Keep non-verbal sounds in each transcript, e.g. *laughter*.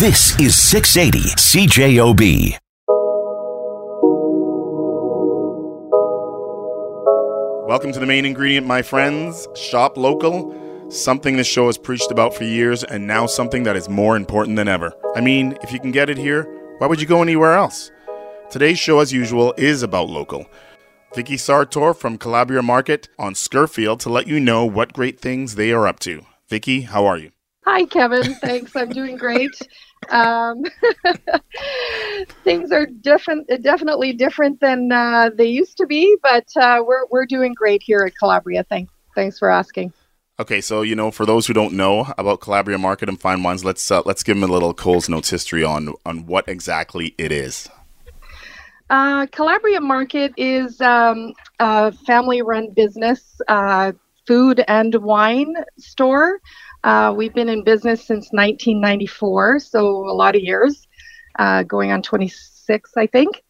This is 680 CJOB. Welcome to the main ingredient, my friends. Shop local. Something this show has preached about for years, and now something that is more important than ever. I mean, if you can get it here, why would you go anywhere else? Today's show, as usual, is about local. Vicky Sartor from Calabria Market on Scurfield to let you know what great things they are up to. Vicky, how are you? Hi, Kevin. Thanks. I'm doing great. *laughs* Um, *laughs* things are different, definitely different than uh, they used to be, but uh, we're we're doing great here at Calabria. Thanks. Thanks for asking. Okay, so you know, for those who don't know about Calabria Market and Fine Wines, let's uh, let's give them a little Coles Notes history on on what exactly it is. Uh, Calabria Market is um, a family-run business, uh, food and wine store. Uh, we've been in business since 1994, so a lot of years, uh, going on 26, I think.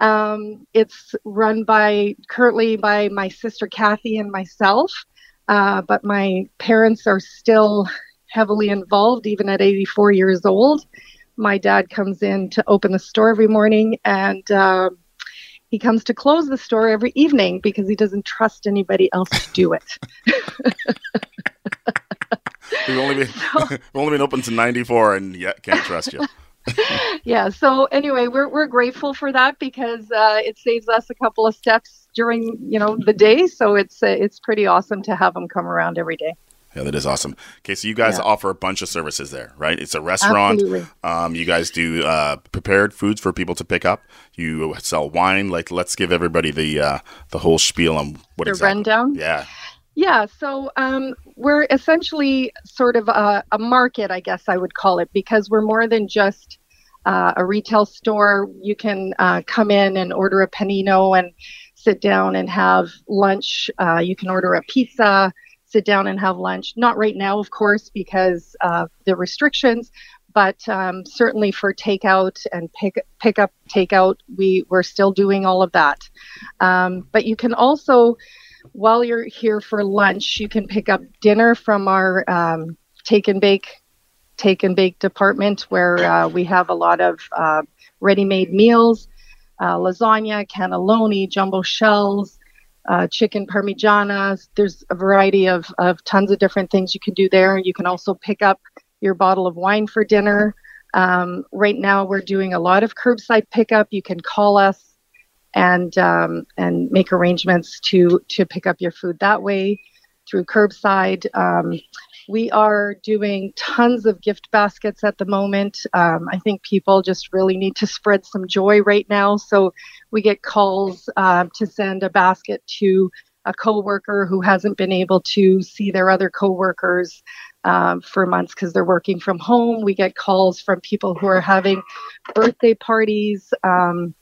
Um, it's run by currently by my sister Kathy and myself, uh, but my parents are still heavily involved, even at 84 years old. My dad comes in to open the store every morning, and uh, he comes to close the store every evening because he doesn't trust anybody else to do it. *laughs* *laughs* We've only been *laughs* we've only been open to ninety four, and yet can't trust you. *laughs* yeah. So anyway, we're we're grateful for that because uh, it saves us a couple of steps during you know the day. So it's uh, it's pretty awesome to have them come around every day. Yeah, that is awesome. Okay, so you guys yeah. offer a bunch of services there, right? It's a restaurant. Absolutely. Um, you guys do uh, prepared foods for people to pick up. You sell wine. Like, let's give everybody the uh, the whole spiel on what the exactly. rundown. Yeah. Yeah, so um, we're essentially sort of a, a, market, I guess I would call it, because we're more than just uh, a retail store. You can uh, come in and order a panino and sit down and have lunch. Uh, you can order a pizza, sit down and have lunch. Not right now, of course, because of the restrictions, but um, certainly for takeout and pick pick up takeout, we we're still doing all of that. Um, but you can also while you're here for lunch, you can pick up dinner from our um, take and bake take and bake department where uh, we have a lot of uh, ready-made meals, uh, lasagna, cannelloni, jumbo shells, uh, chicken parmigiana. There's a variety of, of tons of different things you can do there. You can also pick up your bottle of wine for dinner. Um, right now, we're doing a lot of curbside pickup. You can call us and um, and make arrangements to to pick up your food that way through curbside. Um, we are doing tons of gift baskets at the moment. Um, I think people just really need to spread some joy right now. So we get calls uh, to send a basket to a coworker who hasn't been able to see their other coworkers um, for months because they're working from home. We get calls from people who are having birthday parties. Um,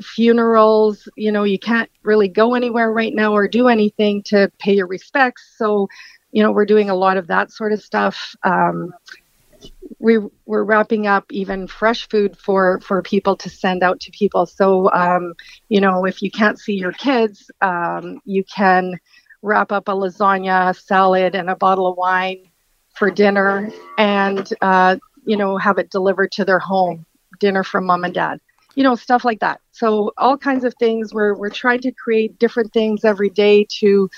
funerals you know you can't really go anywhere right now or do anything to pay your respects. So you know we're doing a lot of that sort of stuff. Um, we we're wrapping up even fresh food for for people to send out to people. So um, you know if you can't see your kids um, you can wrap up a lasagna salad and a bottle of wine for dinner and uh, you know have it delivered to their home. Dinner from mom and dad you know stuff like that so all kinds of things we're, we're trying to create different things every day to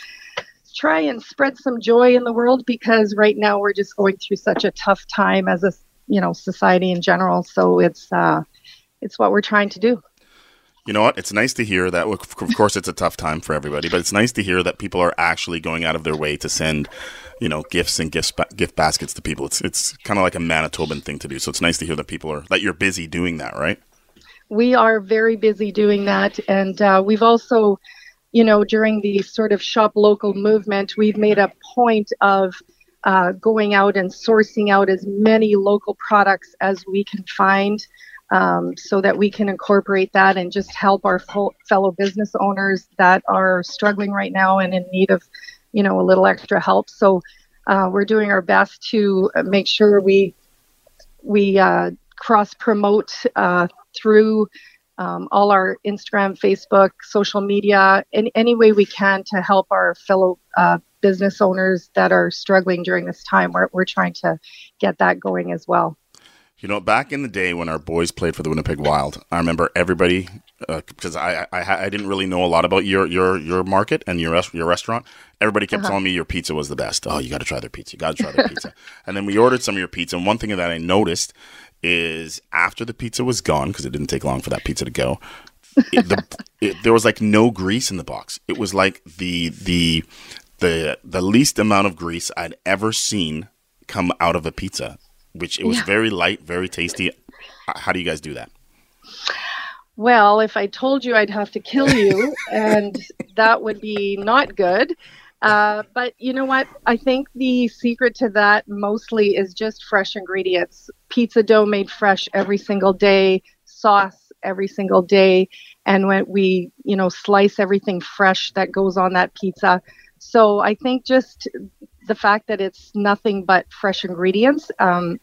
try and spread some joy in the world because right now we're just going through such a tough time as a you know society in general so it's uh it's what we're trying to do you know what? It's nice to hear that. Of course, it's a tough time for everybody, but it's nice to hear that people are actually going out of their way to send, you know, gifts and gifts gift baskets to people. It's it's kind of like a Manitoban thing to do. So it's nice to hear that people are that you're busy doing that, right? We are very busy doing that. And uh, we've also, you know, during the sort of shop local movement, we've made a point of uh, going out and sourcing out as many local products as we can find. Um, so that we can incorporate that and just help our fellow business owners that are struggling right now and in need of, you know, a little extra help. So uh, we're doing our best to make sure we we uh, cross promote uh, through um, all our Instagram, Facebook, social media, in any way we can to help our fellow uh, business owners that are struggling during this time. We're, we're trying to get that going as well. You know, back in the day when our boys played for the Winnipeg Wild, I remember everybody because uh, I, I I didn't really know a lot about your your your market and your your restaurant. Everybody kept uh-huh. telling me your pizza was the best. Oh, you got to try their pizza. You got to try their pizza. And then we ordered some of your pizza. And one thing that I noticed is after the pizza was gone because it didn't take long for that pizza to go. It, the, *laughs* it, there was like no grease in the box. It was like the the the the least amount of grease I'd ever seen come out of a pizza which it was yeah. very light, very tasty. How do you guys do that? Well, if I told you, I'd have to kill you, and that would be not good. Uh, but you know what? I think the secret to that mostly is just fresh ingredients. Pizza dough made fresh every single day, sauce every single day, and when we, you know, slice everything fresh that goes on that pizza. So I think just the fact that it's nothing but fresh ingredients um,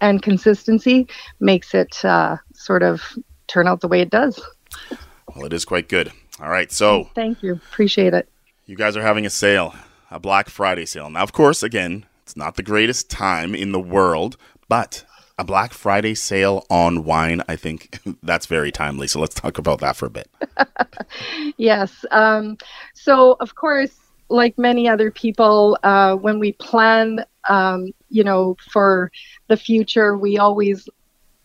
and consistency makes it uh, sort of turn out the way it does. Well, it is quite good. All right, so thank you, appreciate it. You guys are having a sale, a Black Friday sale. Now, of course, again, it's not the greatest time in the world, but a Black Friday sale on wine, I think *laughs* that's very timely. So let's talk about that for a bit. *laughs* yes. Um, so, of course, like many other people, uh, when we plan, um, you know, for the future, we always,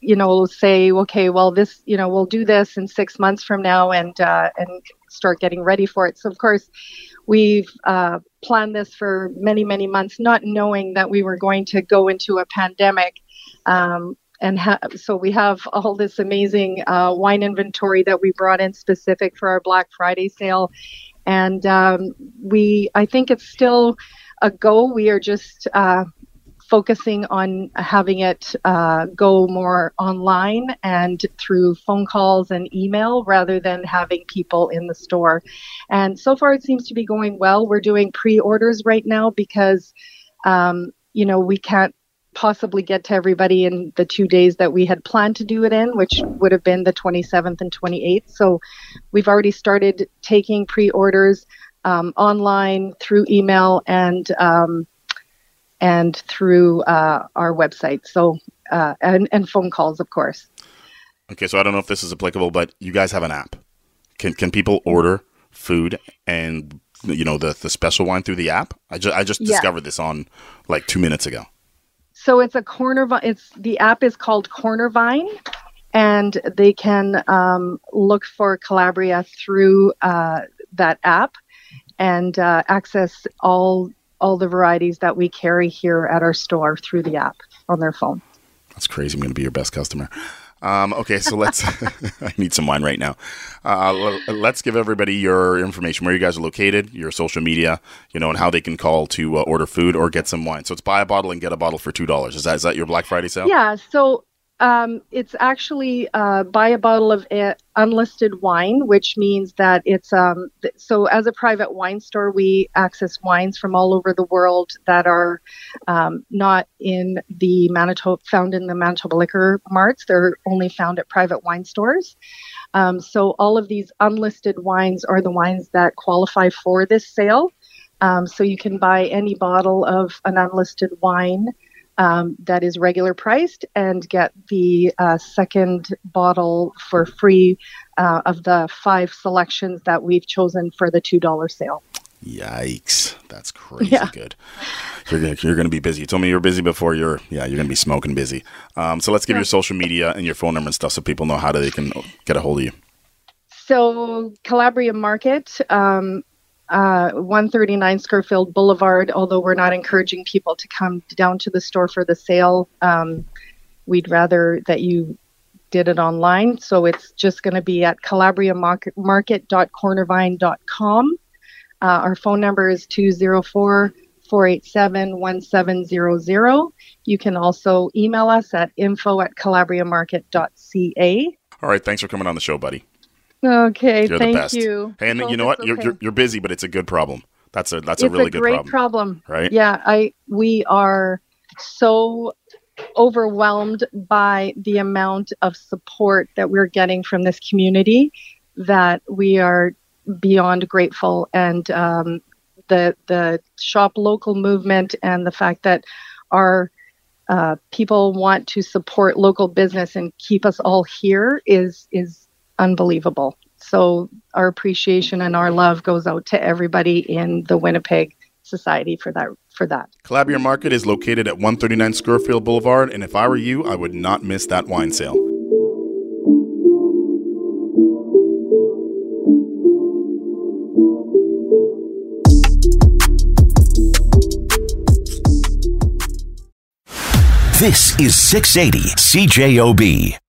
you know, say, okay, well, this, you know, we'll do this in six months from now, and uh, and start getting ready for it. So, of course, we've uh, planned this for many, many months, not knowing that we were going to go into a pandemic. Um, and ha- so we have *laughs* all this amazing uh, wine inventory that we brought in specific for our Black Friday sale and um, we I think it's still a go. We are just uh, focusing on having it uh, go more online and through phone calls and email rather than having people in the store. And so far, it seems to be going well. We're doing pre-orders right now because um, you know we can't possibly get to everybody in the two days that we had planned to do it in, which would have been the 27th and 28th. So we've already started taking pre orders um, online through email and um, and through uh, our website. So uh, and, and phone calls, of course. Okay, so I don't know if this is applicable, but you guys have an app. Can can people order food and you know the the special wine through the app? I just I just discovered this on like two minutes ago. So it's a corner. It's the app is called Corner Vine, and they can um, look for Calabria through uh, that app and uh, access all all the varieties that we carry here at our store through the app on their phone. That's crazy. I'm going to be your best customer. Um, okay, so let's. *laughs* I need some wine right now. Uh, let's give everybody your information, where you guys are located, your social media, you know, and how they can call to uh, order food or get some wine. So it's buy a bottle and get a bottle for two dollars. Is that is that your Black Friday sale? Yeah. So um, it's actually uh, buy a bottle of unlisted wine, which means that it's um, th- so as a private wine store, we access wines from all over the world that are um, not in the Manitoba found in the Manitoba liquor marts. They're only found at private wine stores. Um, so all of these unlisted wines are the wines that qualify for this sale. Um, so you can buy any bottle of an unlisted wine um, that is regular priced and get the uh, second bottle for free uh, of the five selections that we've chosen for the $2 sale. Yikes. That's crazy yeah. good. You're gonna, you're gonna be busy. You told me you were busy before. You're yeah. You're gonna be smoking busy. Um, so let's give yeah. your social media and your phone number and stuff so people know how they can get a hold of you. So Calabria Market um, uh, 139 Scurfield Boulevard, although we're not encouraging people to come down to the store for the sale. Um, we'd rather that you did it online. So it's just going to be at calabriamarket.cornervine.com. Uh, our phone number is 204 487 1700. You can also email us at info at calabriamarket.ca. All right. Thanks for coming on the show, buddy. Okay, you're thank the best. you. Hey, and you know what? Okay. You're, you're, you're busy, but it's a good problem. That's a that's it's a really a good great problem. problem. Right? Yeah, I we are so overwhelmed by the amount of support that we're getting from this community that we are beyond grateful and um, the the shop local movement and the fact that our uh, people want to support local business and keep us all here is is unbelievable. So our appreciation and our love goes out to everybody in the Winnipeg society for that for that. Calabria Market is located at 139 Scurfield Boulevard, and if I were you, I would not miss that wine sale. This is 680 CJOB.